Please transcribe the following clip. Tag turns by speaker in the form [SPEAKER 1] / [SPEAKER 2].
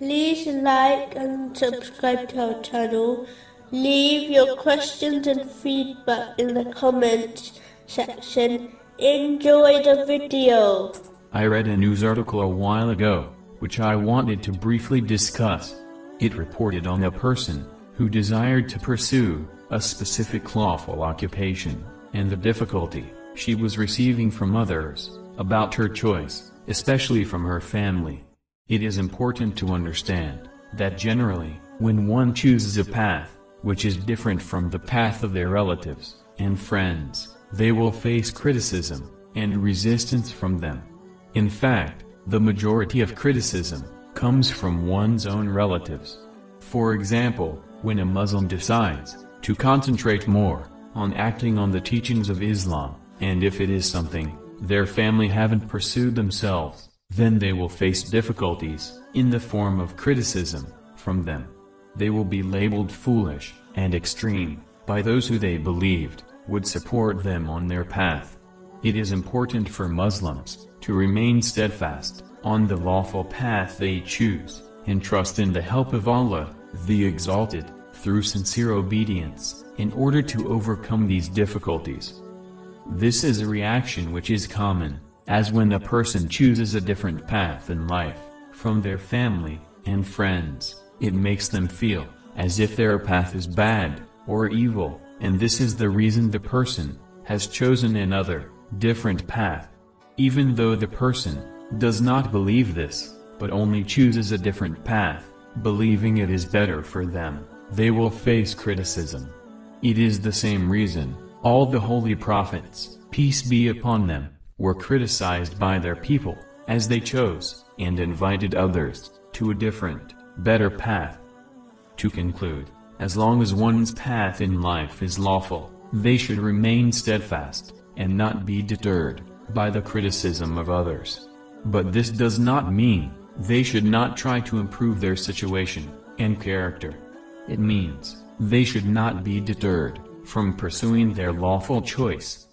[SPEAKER 1] like and subscribe to our channel. Leave your questions and feedback in the comments section. Enjoy the video.
[SPEAKER 2] I read a news article a while ago, which I wanted to briefly discuss. It reported on a person who desired to pursue a specific lawful occupation, and the difficulty she was receiving from others about her choice, especially from her family. It is important to understand that generally, when one chooses a path, which is different from the path of their relatives and friends, they will face criticism and resistance from them. In fact, the majority of criticism comes from one's own relatives. For example, when a Muslim decides to concentrate more on acting on the teachings of Islam, and if it is something their family haven't pursued themselves, then they will face difficulties in the form of criticism from them. They will be labeled foolish and extreme by those who they believed would support them on their path. It is important for Muslims to remain steadfast on the lawful path they choose, and trust in the help of Allah, the Exalted, through sincere obedience, in order to overcome these difficulties. This is a reaction which is common, as when a person chooses a different path in life, from their family and friends, it makes them feel as if their path is bad or evil, and this is the reason the person has chosen another, different path. Even though the person does not believe this, but only chooses a different path, believing it is better for them, they will face criticism. It is the same reason all the holy prophets, peace be upon them, were criticized by their people, as they chose and invited others to a different, better path. To conclude, as long as one's path in life is lawful, they should remain steadfast, and not be deterred by the criticism of others. But this does not mean they should not try to improve their situation and character. It means they should not be deterred from pursuing their lawful choice,